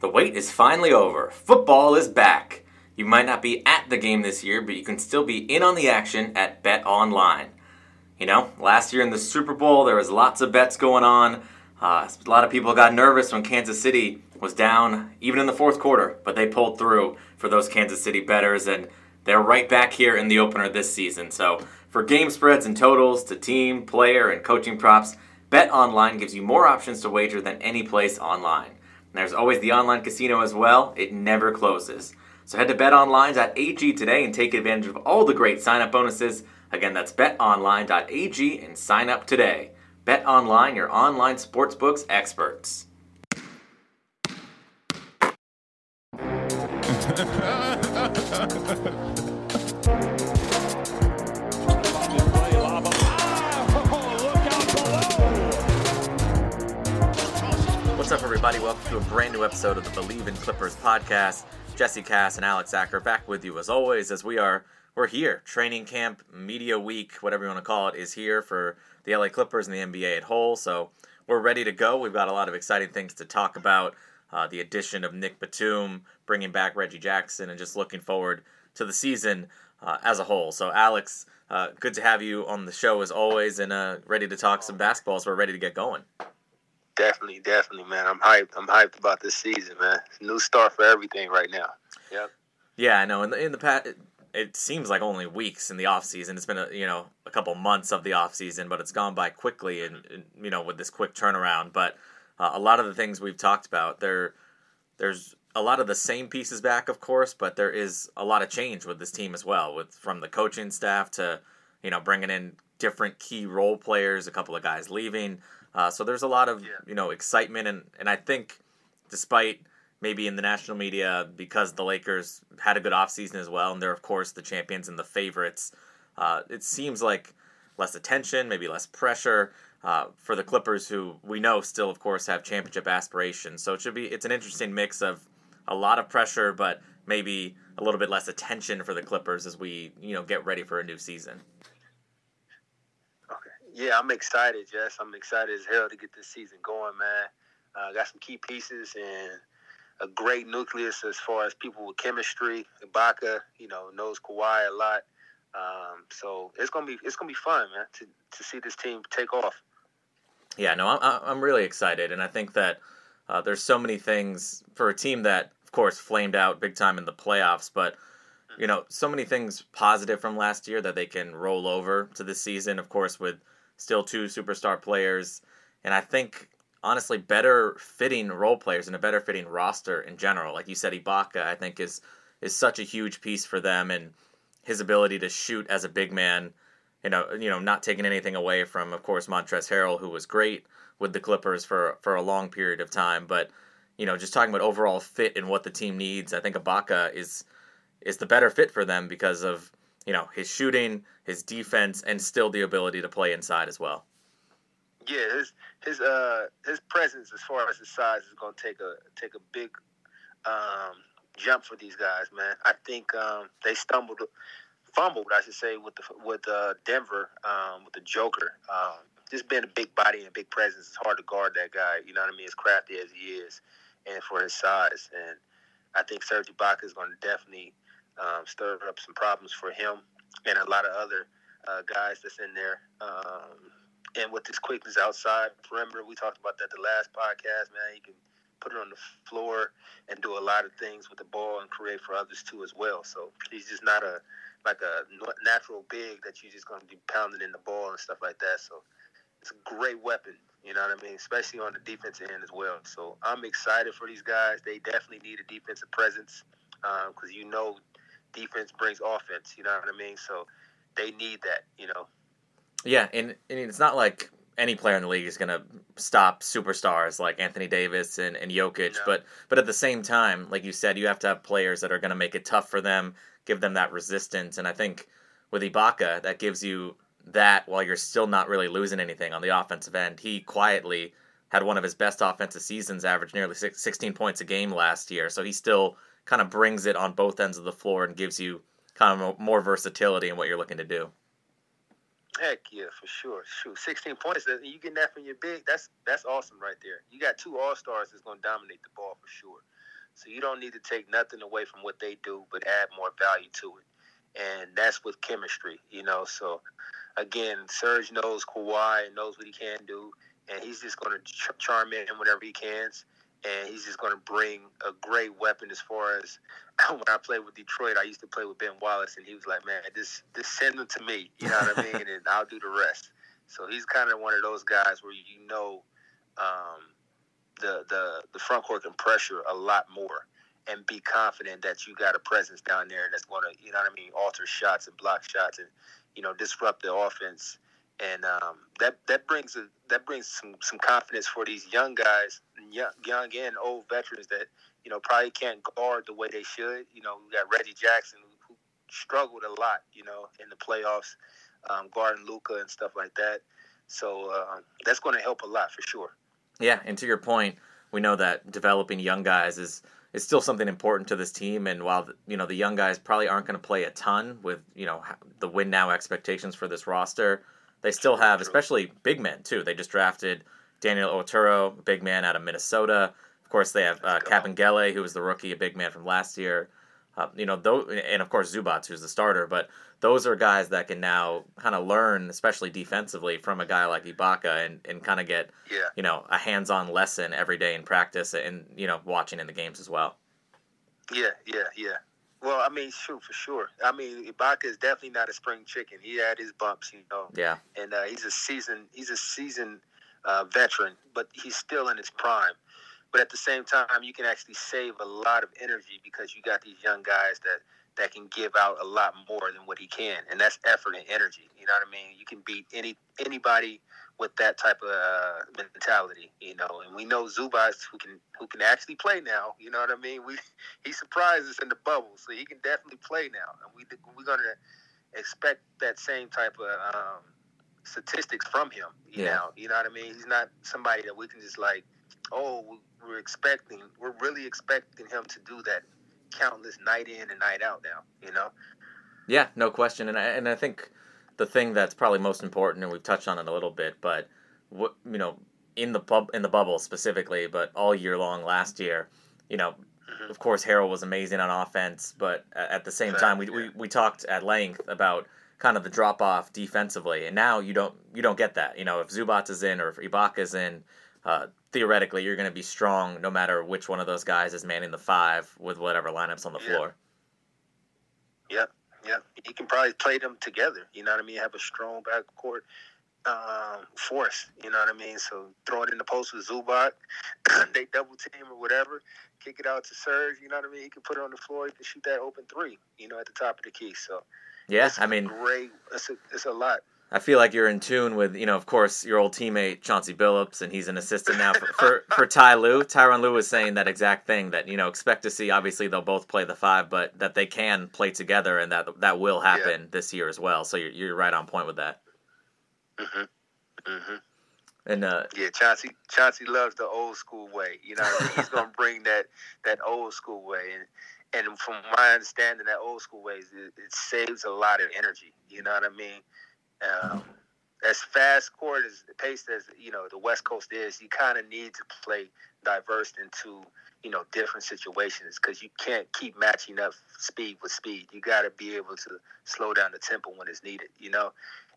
The wait is finally over. Football is back. You might not be at the game this year, but you can still be in on the action at Bet Online. You know, last year in the Super Bowl, there was lots of bets going on. Uh, a lot of people got nervous when Kansas City was down, even in the fourth quarter, but they pulled through for those Kansas City bettors, and they're right back here in the opener this season. So, for game spreads and totals to team, player, and coaching props, Bet Online gives you more options to wager than any place online. There's always the online casino as well. It never closes. So head to betonline.ag today and take advantage of all the great sign-up bonuses. Again, that's betonline.ag and sign up today. Bet Online, your online sportsbooks experts. What's up, everybody? Welcome to a brand new episode of the Believe in Clippers podcast. Jesse Cass and Alex Acker back with you as always, as we are we're here. Training camp, media week, whatever you want to call it, is here for the LA Clippers and the NBA at whole. So we're ready to go. We've got a lot of exciting things to talk about. Uh, the addition of Nick Batum, bringing back Reggie Jackson, and just looking forward to the season uh, as a whole. So Alex, uh, good to have you on the show as always, and uh, ready to talk some basketball. So we're ready to get going. Definitely, definitely, man. I'm hyped. I'm hyped about this season, man. New start for everything right now. Yep. Yeah, I know. In the in the past, it, it seems like only weeks in the off season. It's been a you know a couple months of the off season, but it's gone by quickly, and, and you know with this quick turnaround. But uh, a lot of the things we've talked about, there, there's a lot of the same pieces back, of course, but there is a lot of change with this team as well, with from the coaching staff to you know bringing in different key role players, a couple of guys leaving. Uh, so there's a lot of Yeah. you know excitement, and and I think despite maybe in the national media because the Lakers had a good offseason as well, and they're of course the champions and the favorites. Uh, it seems like less attention, maybe less pressure uh, for the Clippers, who we know still, of course, have championship aspirations. So it should be it's an interesting mix of a lot of pressure, but maybe a little bit less attention for the Clippers as we you know get ready for a new season. Yeah, I'm excited, Jess. I'm excited as hell to get this season going, man. Uh, got some key pieces and a great nucleus as far as people with chemistry. Ibaka, you know, knows Kawhi a lot. Um, so it's gonna be it's gonna be fun, man, to to see this team take off. Yeah, no, I'm I'm really excited, and I think that uh, there's so many things for a team that, of course, flamed out big time in the playoffs, but you know, so many things positive from last year that they can roll over to this season. Of course, with still two superstar players, and I think honestly better fitting role players and a better fitting roster in general. Like you said, Ibaka, I think is is such a huge piece for them, and his ability to shoot as a big man you know, you know, not taking anything away from, of course, Montrezl Harrell, who was great with the Clippers for for a long period of time. But you know, just talking about overall fit and what the team needs, I think Ibaka is is the better fit for them because of you know his shooting, his defense, and still the ability to play inside as well. Yeah, his his uh his presence as far as his size is gonna take a take a big um, jump for these guys, man. I think um, they stumbled, fumbled, I should say, with the with uh, Denver um, with the Joker. Um, just being a big body and a big presence, it's hard to guard that guy. You know what I mean? As crafty as he is, and for his size, and I think Serge Ibaka is going to definitely um, stir up some problems for him and a lot of other uh, guys that's in there. Um, and with his quickness outside perimeter, we talked about that the last podcast. Man, he can put it on the floor and do a lot of things with the ball and create for others too as well. So he's just not a like a natural big that you're just going to be pounding in the ball and stuff like that. So it's a great weapon. You know what I mean? Especially on the defensive end as well. So I'm excited for these guys. They definitely need a defensive presence because um, you know defense brings offense. You know what I mean? So they need that. You know. Yeah, and, and it's not like any player in the league is going to stop superstars like Anthony Davis and, and Jokic. No. But but at the same time, like you said, you have to have players that are going to make it tough for them, give them that resistance. And I think with Ibaka, that gives you that while you're still not really losing anything on the offensive end. He quietly had one of his best offensive seasons, averaged nearly 16 points a game last year. So he still kind of brings it on both ends of the floor and gives you kind of more versatility in what you're looking to do. Heck yeah, for sure. Shoot, 16 points. You getting that from your big? That's that's awesome right there. You got two all stars that's going to dominate the ball for sure. So you don't need to take nothing away from what they do, but add more value to it. And that's with chemistry, you know. So again, Serge knows Kawhi and knows what he can do, and he's just going to ch- charm in whenever he can and he's just going to bring a great weapon as far as when I played with Detroit, I used to play with Ben Wallace, and he was like, "Man, just just send them to me, you know what I mean, and I'll do the rest." So he's kind of one of those guys where you know um, the the the front court can pressure a lot more and be confident that you got a presence down there that's going to, you know what I mean, alter shots and block shots and you know disrupt the offense and um, that that brings a, that brings some some confidence for these young guys, young, young and old veterans that you know probably can't guard the way they should. You know, we got Reggie Jackson who struggled a lot, you know, in the playoffs, um, guarding Luka and stuff like that. So uh, that's going to help a lot for sure. Yeah, and to your point, we know that developing young guys is is still something important to this team. And while you know the young guys probably aren't going to play a ton with you know the win now expectations for this roster they still have, especially big men too. They just drafted Daniel Oturu, big man out of Minnesota. Of course, they have uh, Kabengele, who was the rookie, a big man from last year. Uh, you know, those, and of course Zubac, who's the starter. But those are guys that can now kind of learn, especially defensively, from a guy like Ibaka, and, and kind of get, yeah. you know, a hands-on lesson every day in practice, and you know, watching in the games as well. Yeah, yeah, yeah. Well, I mean, shoot for sure. I mean, Ibaka is definitely not a spring chicken. He had his bumps, you know. Yeah. And uh, he's a season he's a seasoned uh, veteran, but he's still in his prime. But at the same time, you can actually save a lot of energy because you got these young guys that that can give out a lot more than what he can, and that's effort and energy. You know what I mean? You can beat any anybody with that type of uh, mentality, you know. And we know Zubac who can who can actually play now. You know what I mean? We he surprised us in the bubble, so he can definitely play now, and we we're gonna expect that same type of um, statistics from him. You yeah. know, you know what I mean? He's not somebody that we can just like, oh, we're expecting, we're really expecting him to do that countless night in and night out now. You know? Yeah, no question, and I, and I think the thing that's probably most important, and we've touched on it a little bit, but what you know in the pub in the bubble specifically, but all year long last year, you know, mm-hmm. of course Harrell was amazing on offense, but at the same time, we, we we talked at length about kind of the drop off defensively, and now you don't you don't get that. You know, if Zubac is in or if Ibaka is in. Uh, theoretically, you're going to be strong no matter which one of those guys is manning the five with whatever lineups on the yeah. floor. Yep, yeah, he can probably play them together. You know what I mean? Have a strong backcourt um, force. You know what I mean? So throw it in the post with Zubac. they double team or whatever. Kick it out to Serge. You know what I mean? He can put it on the floor. He can shoot that open three. You know, at the top of the key. So yeah, I mean, great. It's a, it's a lot. I feel like you're in tune with, you know, of course, your old teammate Chauncey Billups, and he's an assistant now for, for, for Ty Lue. Tyronn Lue was saying that exact thing that, you know, expect to see, obviously, they'll both play the five, but that they can play together and that that will happen yeah. this year as well. So you're, you're right on point with that. Mm-hmm. Mm-hmm. And uh, yeah, Chauncey Chauncey loves the old school way. You know, he's gonna bring that that old school way, and and from my understanding, that old school way it, it saves a lot of energy. You know what I mean? Um, as fast court as paced as you know the West Coast is, you kind of need to play diverse into you know different situations because you can't keep matching up speed with speed. You got to be able to slow down the tempo when it's needed. You know,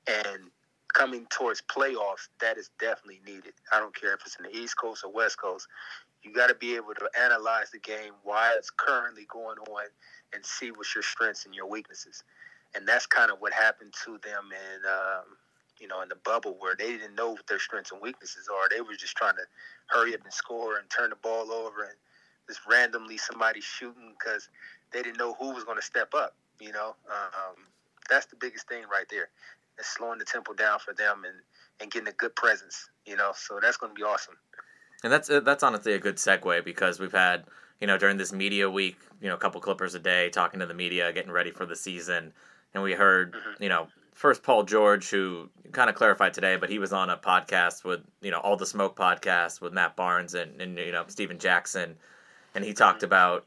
and coming towards playoffs, that is definitely needed. I don't care if it's in the East Coast or West Coast. You got to be able to analyze the game while it's currently going on and see what's your strengths and your weaknesses. And that's kind of what happened to them in, um, you know, in the bubble where they didn't know what their strengths and weaknesses are. They were just trying to hurry up and score and turn the ball over and just randomly somebody shooting because they didn't know who was going to step up. You know, um, that's the biggest thing right there. It's slowing the tempo down for them and, and getting a good presence. You know, so that's going to be awesome. And that's uh, that's honestly a good segue because we've had you know during this media week, you know, a couple Clippers a day talking to the media, getting ready for the season, and we heard mm-hmm. you know first Paul George who kind of clarified today, but he was on a podcast with you know all the Smoke podcast with Matt Barnes and and you know Stephen Jackson, and he talked mm-hmm. about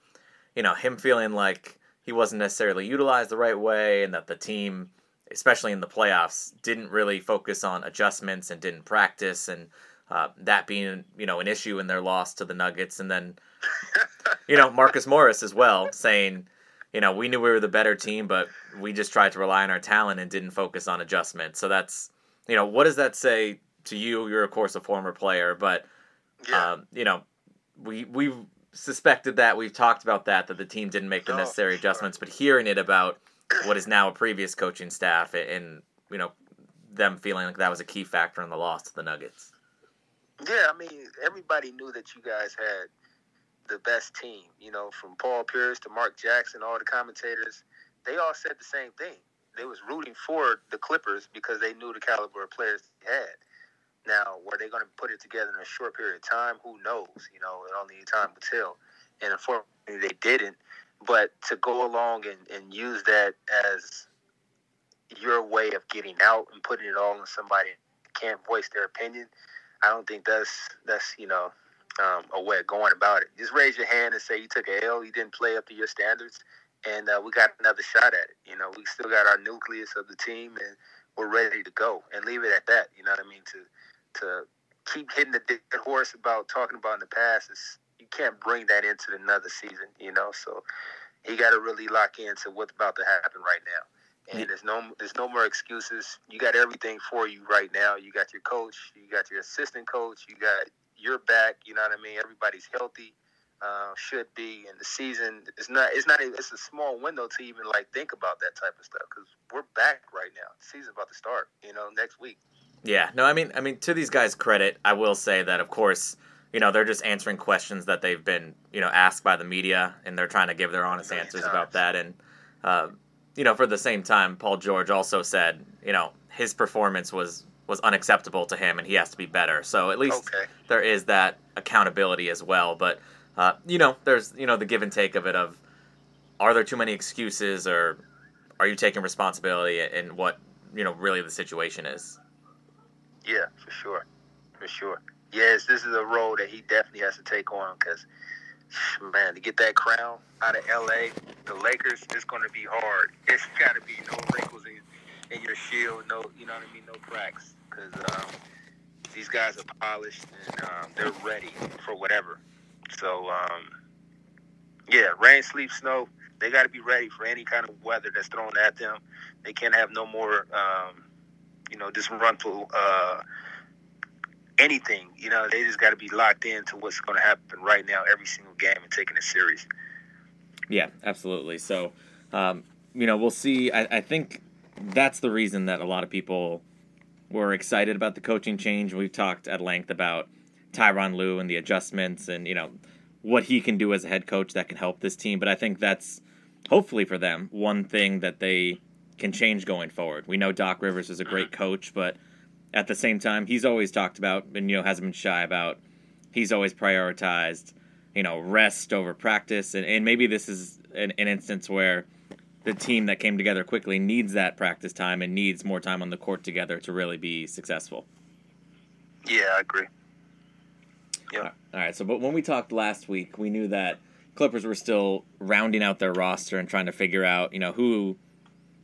you know him feeling like he wasn't necessarily utilized the right way, and that the team, especially in the playoffs, didn't really focus on adjustments and didn't practice and uh, that being you know an issue in their loss to the Nuggets, and then you know Marcus Morris as well saying, you know, we knew we were the better team, but we just tried to rely on our talent and didn't focus on adjustment. So that's you know what does that say to you? You're of course a former player, but yeah. um, you know we we've suspected that we've talked about that that the team didn't make the oh, necessary adjustments, but hearing it about what is now a previous coaching staff and you know them feeling like that was a key factor in the loss to the Nuggets. Yeah, I mean, everybody knew that you guys had the best team. You know, from Paul Pierce to Mark Jackson, all the commentators, they all said the same thing. They was rooting for the Clippers because they knew the caliber of players they had. Now, were they going to put it together in a short period of time? Who knows? You know, it only time will tell. And unfortunately, they didn't. But to go along and, and use that as your way of getting out and putting it all on somebody can't voice their opinion – I don't think that's that's you know um, a way of going about it. Just raise your hand and say you took a L, you didn't play up to your standards, and uh, we got another shot at it. You know, we still got our nucleus of the team, and we're ready to go. And leave it at that. You know what I mean? To to keep hitting the dead horse about talking about in the past is you can't bring that into another season. You know, so he got to really lock into what's about to happen right now and there's no there's no more excuses. You got everything for you right now. You got your coach, you got your assistant coach, you got your back. You know what I mean? Everybody's healthy, uh, should be, and the season it's not it's not it's a small window to even like think about that type of stuff because we're back right now. The season's about to start. You know, next week. Yeah, no, I mean, I mean, to these guys' credit, I will say that, of course, you know, they're just answering questions that they've been, you know, asked by the media, and they're trying to give their honest answers times. about that. And uh, you know, for the same time, Paul George also said, you know, his performance was was unacceptable to him, and he has to be better. So at least okay. there is that accountability as well. But uh, you know, there's you know the give and take of it. Of are there too many excuses, or are you taking responsibility in what you know really the situation is? Yeah, for sure, for sure. Yes, this is a role that he definitely has to take on because man, to get that crown out of LA, the Lakers, it's going to be hard. It's got to be no wrinkles in, in your shield, no, you know what I mean, no cracks, because um, these guys are polished and um, they're ready for whatever. So, um, yeah, rain, sleep, snow, they got to be ready for any kind of weather that's thrown at them. They can't have no more, um, you know, disgruntled. Uh, anything. You know, they just got to be locked into what's going to happen right now, every single game, and taking it serious. Yeah, absolutely. So, um, you know, we'll see. I, I, think that's the reason that a lot of people were excited about the coaching change. We've talked at length about Tyronn Lue and the adjustments, and you know what he can do as a head coach that can help this team. But I think that's hopefully for them one thing that they can change going forward. We know Doc Rivers is a great coach, but at the same time, he's always talked about and you know hasn't been shy about. He's always prioritized, you know, rest over practice, and, and maybe this is an, an instance where the team that came together quickly needs that practice time and needs more time on the court together to really be successful. Yeah, I agree. Yeah. All right. So, but when we talked last week, we knew that Clippers were still rounding out their roster and trying to figure out, you know, who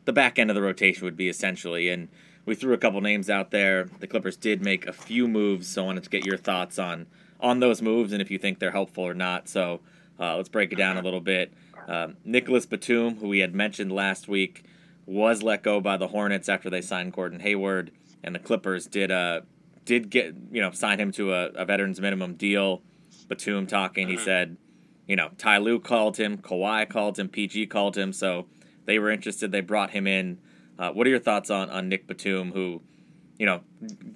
the back end of the rotation would be essentially. And we threw a couple names out there. The Clippers did make a few moves, so I wanted to get your thoughts on on those moves and if you think they're helpful or not. So uh, let's break it down a little bit. Um, Nicholas Batum, who we had mentioned last week, was let go by the Hornets after they signed Gordon Hayward. and the Clippers did uh did get you know sign him to a, a veterans minimum deal. Batum talking, he mm-hmm. said, you know, Ty Lue called him, Kawhi called him, PG called him, so they were interested. They brought him in. Uh, what are your thoughts on on Nick Batum, who you know,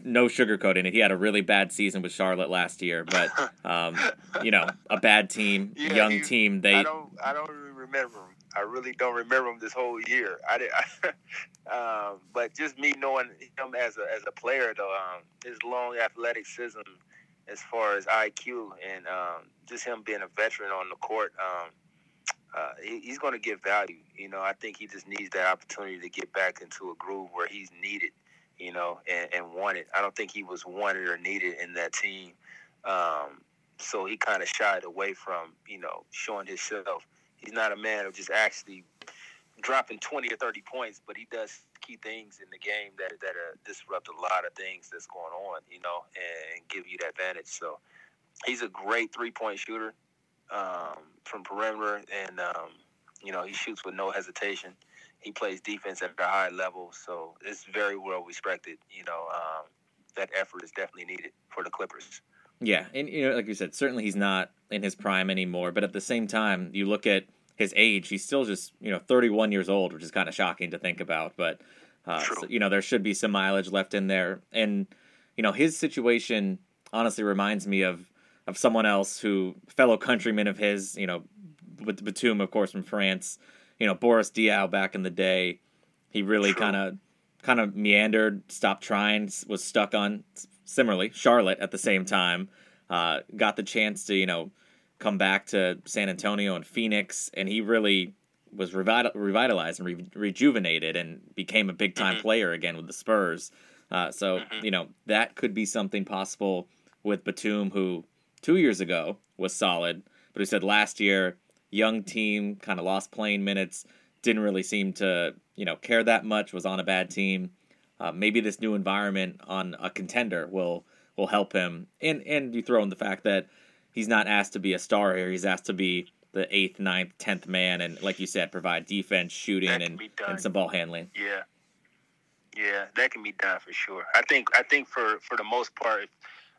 no sugarcoating it. He had a really bad season with Charlotte last year, but um, you know, a bad team, yeah, young team. They I don't I don't remember him. I really don't remember him this whole year. I did, I, um, but just me knowing him as a as a player though, um, his long athleticism, as far as IQ, and um, just him being a veteran on the court. Um, uh, he, he's going to get value. You know, I think he just needs that opportunity to get back into a groove where he's needed you know, and, and wanted. I don't think he was wanted or needed in that team. Um, so he kind of shied away from, you know, showing himself. He's not a man of just actually dropping 20 or 30 points, but he does key things in the game that that uh, disrupt a lot of things that's going on, you know, and, give you that advantage. So he's a great three point shooter um, from perimeter, and um, you know he shoots with no hesitation he plays defense at a high level, so it's very well respected. You know, um, that effort is definitely needed for the Clippers. Yeah, and you know, like you said, certainly he's not in his prime anymore. But at the same time, you look at his age; he's still just you know 31 years old, which is kind of shocking to think about. But uh, so, you know, there should be some mileage left in there, and you know, his situation honestly reminds me of of someone else who fellow countrymen of his, you know, with Batum, of course, from France you know Boris Diaw back in the day, he really kind of kind of meandered, stopped trying, was stuck on similarly Charlotte at the same time. Uh, got the chance to you know come back to San Antonio and Phoenix, and he really was revital- revitalized and re- rejuvenated and became a big time mm-hmm. player again with the Spurs. Uh, so mm-hmm. you know that could be something possible with Batum, who two years ago was solid, but who said last year young team, kind of lost playing minutes, didn't really seem to you know care that much. Was on a bad team. Uh, maybe this new environment on a contender will will help him. And and you throw in the fact that he's not asked to be a star here. He's asked to be the eighth, ninth, tenth man, and like you said, provide defense, shooting, and, and some ball handling. Yeah, yeah, that can be done for sure. I think I think for for the most part,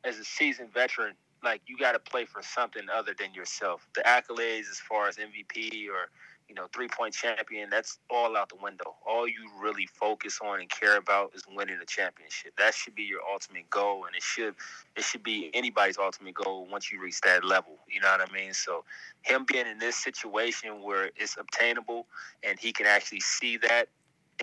as a seasoned veteran, like you got to play for something other than yourself. The accolades, as far as MVP or you know three point champion, that's all out the window. All you really focus on and care about is winning the championship. That should be your ultimate goal, and it should it should be anybody's ultimate goal once you reach that level. You know what I mean? So him being in this situation where it's obtainable and he can actually see that,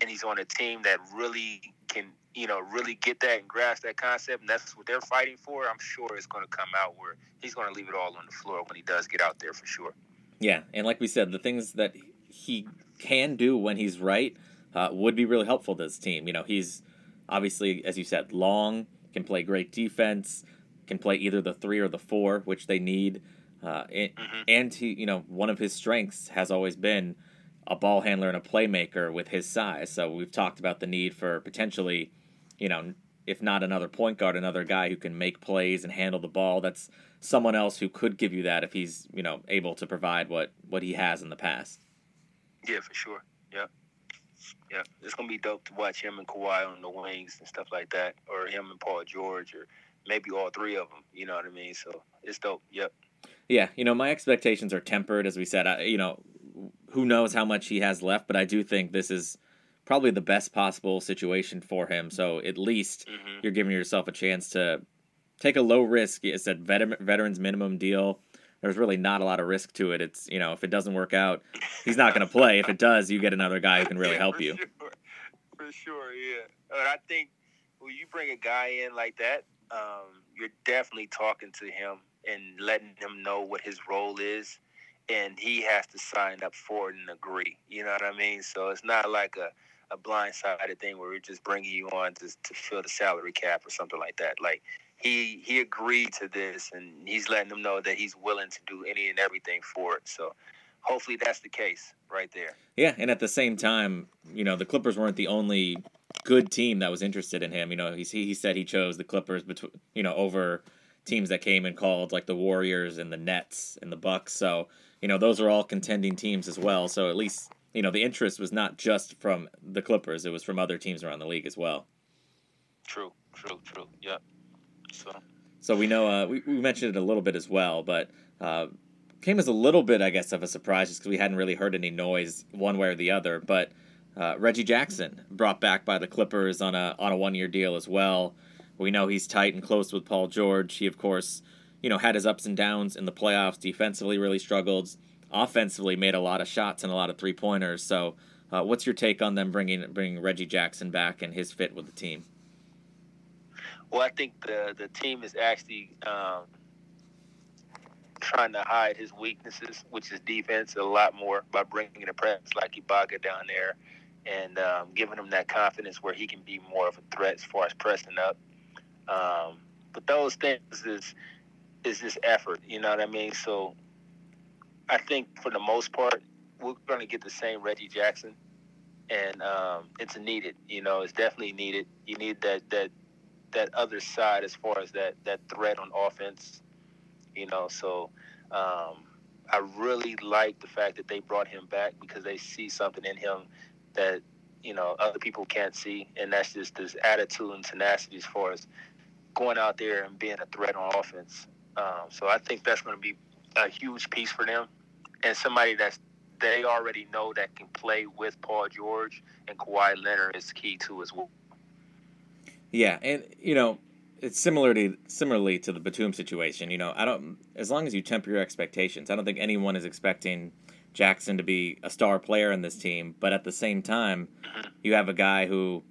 and he's on a team that really can you know, really get that and grasp that concept, and that's what they're fighting for, I'm sure it's going to come out where he's going to leave it all on the floor when he does get out there for sure. Yeah, and like we said, the things that he can do when he's right uh, would be really helpful to this team. You know, he's obviously, as you said, long, can play great defense, can play either the three or the four, which they need. Uh, and, mm-hmm. and he, you know, one of his strengths has always been a ball handler and a playmaker with his size. So we've talked about the need for potentially you know, if not another point guard, another guy who can make plays and handle the ball. That's someone else who could give you that if he's, you know, able to provide what what he has in the past. Yeah, for sure. Yeah. Yeah. It's gonna be dope to watch him and Kawhi on the wings and stuff like that, or him and Paul George, or maybe all three of them. You know what I mean? So it's dope. Yep. Yeah, you know, my expectations are tempered, as we said. I, you know, who knows how much he has left, but I do think this is probably the best possible situation for him. So at least mm-hmm. you're giving yourself a chance to take a low risk. It's a vet- veterans minimum deal. There's really not a lot of risk to it. It's you know if it doesn't work out, he's not going to play. if it does, you get another guy who can really yeah, help you. Sure. For sure, yeah. But I think when you bring a guy in like that, um, you're definitely talking to him and letting him know what his role is and he has to sign up for it and agree. You know what I mean? So it's not like a a blindsided thing where we're just bringing you on to to fill the salary cap or something like that. Like he he agreed to this, and he's letting them know that he's willing to do any and everything for it. So hopefully that's the case right there. Yeah, and at the same time, you know, the Clippers weren't the only good team that was interested in him. You know, he he said he chose the Clippers between you know over teams that came and called like the Warriors and the Nets and the Bucks. So you know those are all contending teams as well. So at least you know, the interest was not just from the Clippers; it was from other teams around the league as well. True, true, true. Yep. So. So we know uh, we, we mentioned it a little bit as well, but uh, came as a little bit, I guess, of a surprise just because we hadn't really heard any noise one way or the other. But uh, Reggie Jackson brought back by the Clippers on a on a one year deal as well. We know he's tight and close with Paul George. He of course, you know, had his ups and downs in the playoffs. Defensively, really struggled. Offensively, made a lot of shots and a lot of three pointers. So, uh, what's your take on them bringing bringing Reggie Jackson back and his fit with the team? Well, I think the the team is actually um, trying to hide his weaknesses, which is defense, a lot more by bringing a presence like Ibaka down there and um, giving him that confidence where he can be more of a threat as far as pressing up. Um, but those things is is this effort, you know what I mean? So I think for the most part, we're going to get the same Reggie Jackson, and um, it's needed. You know, it's definitely needed. You need that that that other side as far as that that threat on offense. You know, so um, I really like the fact that they brought him back because they see something in him that you know other people can't see, and that's just this attitude and tenacity as far as going out there and being a threat on offense. Um, so I think that's going to be a huge piece for them, and somebody that's they already know that can play with Paul George and Kawhi Leonard is key too as well. Yeah, and you know, it's similarly similarly to the Batum situation. You know, I don't as long as you temper your expectations. I don't think anyone is expecting Jackson to be a star player in this team, but at the same time, mm-hmm. you have a guy who,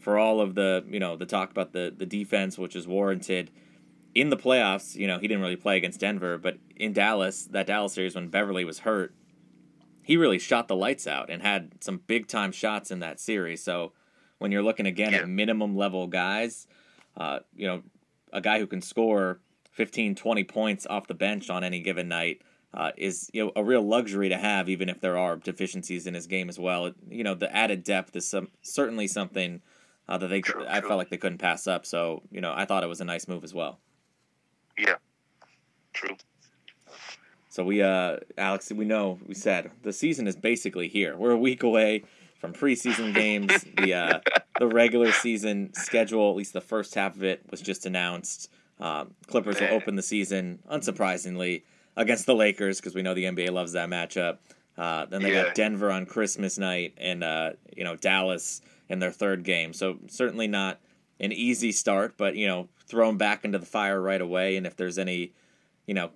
for all of the you know the talk about the the defense, which is warranted. In the playoffs, you know, he didn't really play against Denver, but in Dallas, that Dallas series when Beverley was hurt, he really shot the lights out and had some big time shots in that series. So when you're looking again yeah. at minimum level guys, uh, you know, a guy who can score 15, 20 points off the bench on any given night uh, is you know a real luxury to have, even if there are deficiencies in his game as well. You know, the added depth is some certainly something uh, that they true, I true. felt like they couldn't pass up. So you know, I thought it was a nice move as well. Yeah, true. So we, uh, Alex, we know we said the season is basically here. We're a week away from preseason games. the uh, the regular season schedule, at least the first half of it, was just announced. Um, Clippers will open the season, unsurprisingly, against the Lakers because we know the NBA loves that matchup. Uh, then they yeah. got Denver on Christmas night, and uh, you know Dallas in their third game. So certainly not an easy start, but you know throw thrown back into the fire right away. And if there's any, you know,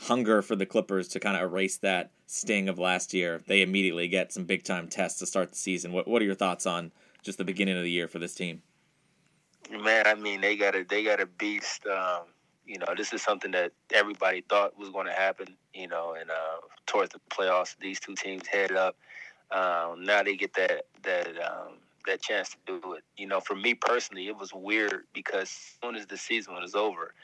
hunger for the Clippers to kind of erase that sting of last year, they immediately get some big time tests to start the season. What What are your thoughts on just the beginning of the year for this team? Man, I mean, they got a they got a beast. Um, you know, this is something that everybody thought was going to happen. You know, and uh, towards the playoffs, these two teams head up. Um, now they get that that um, that chance to do it. You know, for me personally, it was weird because as soon as the season was over,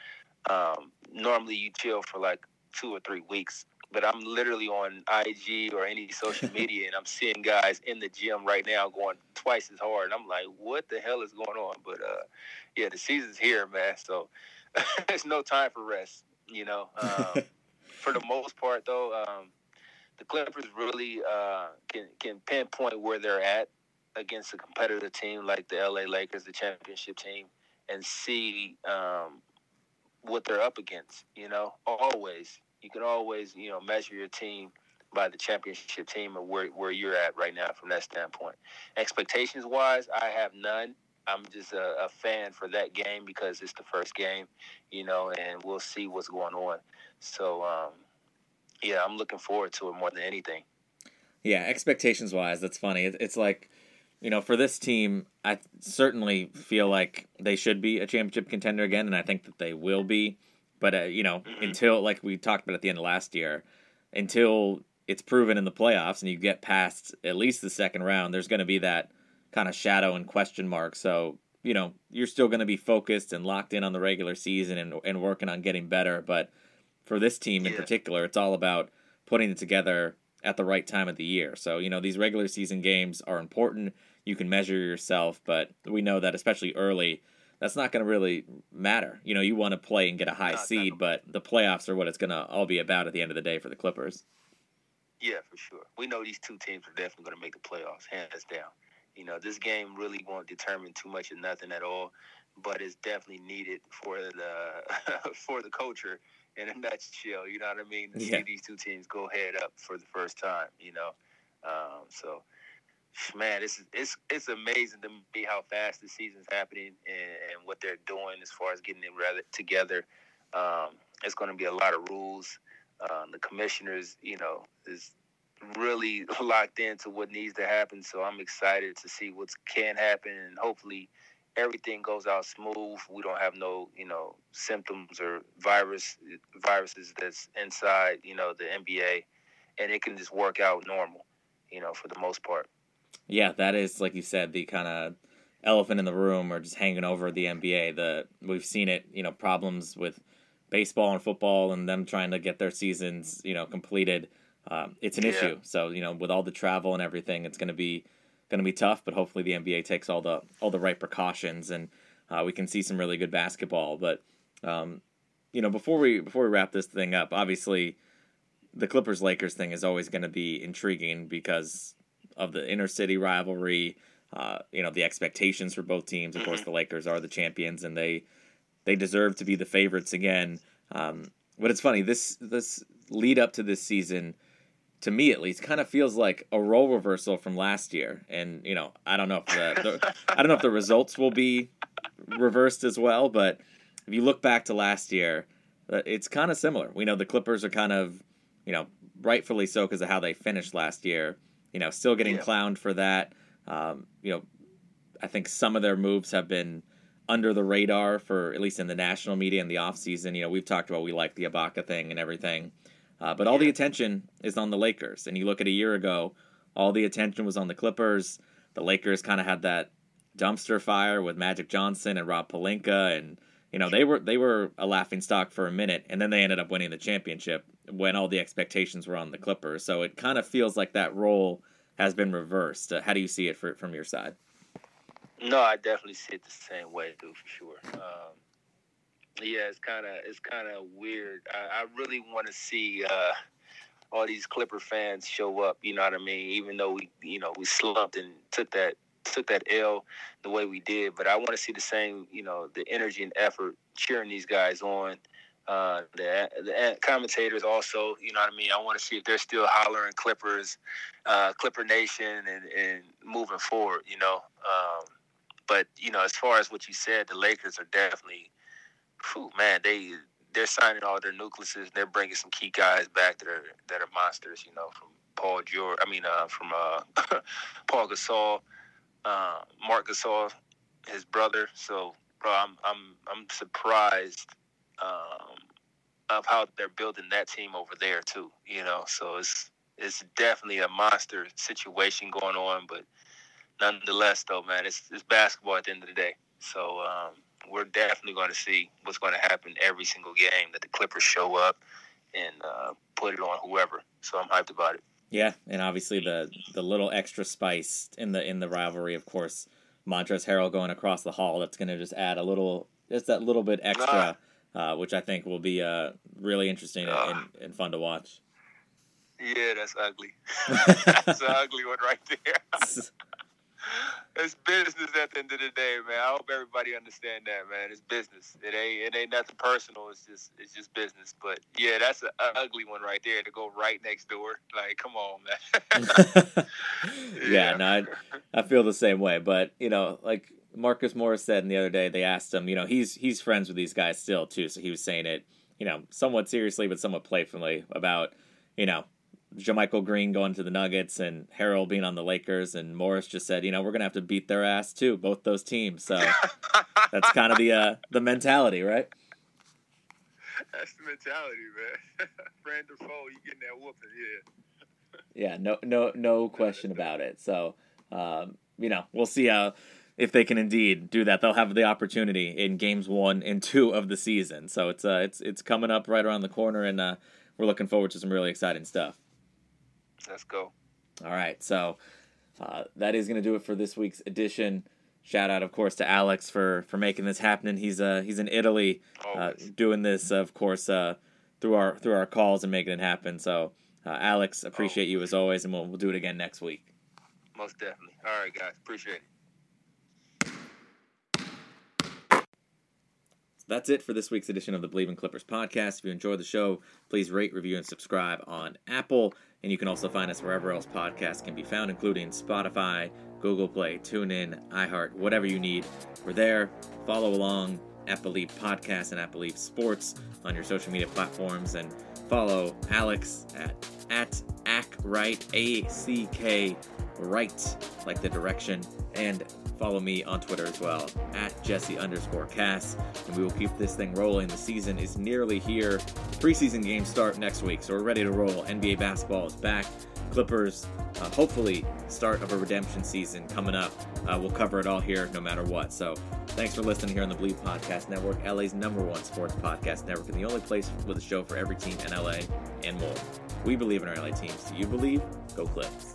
um, normally you chill for like two or three weeks. But I'm literally on IG or any social media, and I'm seeing guys in the gym right now going twice as hard. And I'm like, what the hell is going on? But uh, yeah, the season's here, man. So there's no time for rest. You know, um, for the most part, though, um, the Clippers really uh, can can pinpoint where they're at against a competitive team like the LA Lakers, the championship team, and see um, what they're up against. You know, always you can always you know measure your team by the championship team and where where you're at right now from that standpoint. Expectations wise, I have none. I'm just a, a, fan for that game because it's the first game, you know, and we'll see what's going on. So, um, yeah, I'm looking forward to it more than anything. Yeah, expectations wise, that's funny. It's like, you know, for this team, I certainly feel like they should be a championship contender again, and I think that they will be. But uh, you know, mm-hmm. until like we talked about at the end of last year, until it's proven in the playoffs and you get past at least the second round, there's going to be that kind of shadow and question mark. So you know, you're still going to be focused and locked in on the regular season and and working on getting better. But for this team in yeah. particular, it's all about putting it together at the right time of the year. So you know, these regular season games are important. You can measure yourself, but we know that especially early that's not going to really matter. You know, you want to play and get a high no, seed, but the playoffs are what it's going to all be about at the end of the day for the Clippers. Yeah, for sure. We know these two teams are definitely going to make the playoffs, hands down. You know, this game really won't determine too much of nothing at all, but it's definitely needed for the for the culture in a nutshell. You know what I mean? To Yeah. see these two teams go head up for the first time. You know, um, so man, it's it's it's amazing to me how fast the season's happening and, and what they're doing as far as getting it together. Um, it's going to be a lot of rules. Um, the commissioners, you know, is really locked into what needs to happen. So I'm excited to see what can happen, and hopefully everything goes out smooth. We don't have no, you know, symptoms or virus viruses that's inside, you know, the NBA, and it can just work out normal, you know, for the most part. Yeah, that is like you said, the kind of elephant in the room or just hanging over the NBA. The we've seen it, you know, problems with baseball and football and them trying to get their seasons, you know, completed. Um, it's an Yeah. issue. So you know, with all the travel and everything, it's going to be going to be tough. But hopefully, the NBA takes all the all the right precautions and uh, we can see some really good basketball. But um, you know, before we before we wrap this thing up, obviously, the Clippers Lakers thing is always going to be intriguing because of the inner city rivalry. Uh, you know the expectations for both teams. Of course, the Lakers are the champions, and they they deserve to be the favorites again. Um, but it's funny this this lead up to this season, to me at least, kind of feels like a role reversal from last year. And you know, I don't know if the, the I don't know if the results will be reversed as well. But if you look back to last year, uh, it's kind of similar. We know the Clippers are kind of you know rightfully so because of how they finished last year. You know, still getting Yeah. clowned for that. Um, you know, I think some of their moves have been under the radar for at least in the national media in the offseason. You know, we've talked about we like the Ibaka thing and everything. Uh, but all the attention is on the Lakers. And you look at a year ago, all the attention was on the Clippers. The Lakers kind of had that dumpster fire with Magic Johnson and Rob Pelinka and you know, they were they were a laughing stock for a minute and then they ended up winning the championship when all the expectations were on the Clippers. So it kind of feels like that role has been reversed. Uh, how do you see it for, from your side? No, I definitely see it the same way, dude, for sure. Um, yeah, it's kind of it's kind of weird. I, I really want to see uh, all these Clipper fans show up. You know what I mean? Even though we, you know, we slumped and took that took that L the way we did, but I want to see the same, you know, the energy and effort cheering these guys on. Uh, the, the commentators also, you know what I mean. I want to see if they're still hollering Clippers, uh, Clipper Nation, and, and moving forward. You know, um, but you know, as far as what you said, the Lakers are definitely, whew, man, they they're signing all their nucleuses. They're bringing some key guys back that are that are monsters. You know, from Paul George. I mean, uh, from uh, Paul Gasol, uh, Marc Gasol, his brother. So, bro, I'm I'm I'm surprised um, of how they're building that team over there too. You know, so it's it's definitely a monster situation going on, but nonetheless, though, man, it's it's basketball at the end of the day. So um, we're definitely going to see what's going to happen every single game that the Clippers show up and uh, put it on whoever. So I'm hyped about it. Yeah, and obviously the the little extra spice in the in the rivalry, of course, Montrezl Harrell going across the hall. That's going to just add a little, just that little bit extra, uh, which I think will be uh, really interesting and, and, and fun to watch. Yeah, that's ugly. that's an ugly one right there. It's business at the end of the day, man. I hope everybody understand that, man. It's business. It ain't it ain't nothing personal. It's just it's just business. But yeah, that's an ugly one right there to go right next door. Like, come on, man. yeah, no, I, I feel the same way. But you know, like Marcus Morris said the other day, they asked him. You know, he's he's friends with these guys still too, so he was saying it, you know, somewhat seriously but somewhat playfully about, you know, JaMychal Green going to the Nuggets and Harrell being on the Lakers, and Morris just said, you know, we're gonna have to beat their ass too, both those teams. So that's kind of the uh, the mentality, right? That's the mentality, man. Friend or foe, you getting that whooping, yeah. Yeah, no, no, no question about it. So, um, you know, we'll see how if they can indeed do that. They'll have the opportunity in games one and two of the season. So it's uh, it's it's coming up right around the corner, and uh, we're looking forward to some really exciting stuff. Let's go. All right, so uh, that is going to do it for this week's edition. Shout out, of course, to Alex for for making this happen. He's uh he's in Italy, uh, doing this, of course, uh, through our through our calls and making it happen. So, uh, Alex, appreciate you as always, and we'll we'll do it again next week. Most definitely. All right, guys. Appreciate it. that's it for this week's edition of the Believe in Clippers podcast. If you enjoyed the show, please rate, review, and subscribe on Apple. And you can also find us wherever else podcasts can be found, including Spotify, Google Play, TuneIn, iHeart, whatever you need. We're there. Follow along at Bleav Podcast and at Bleav Sports on your social media platforms. And follow Alex at, at ACK A C K right, like the direction. And follow me on Twitter as well, at Jesse underscore Cass, and we will keep this thing rolling. The season is nearly here. Preseason games start next week, so we're ready to roll. NBA basketball is back. Clippers, uh, hopefully, start of a redemption season coming up. Uh, we'll cover it all here no matter what. So, thanks for listening here on the Bleav Podcast Network, LA's number one sports podcast network, and the only place with a show for every team in LA and more. We believe in our LA teams. Do you believe? Go Clips.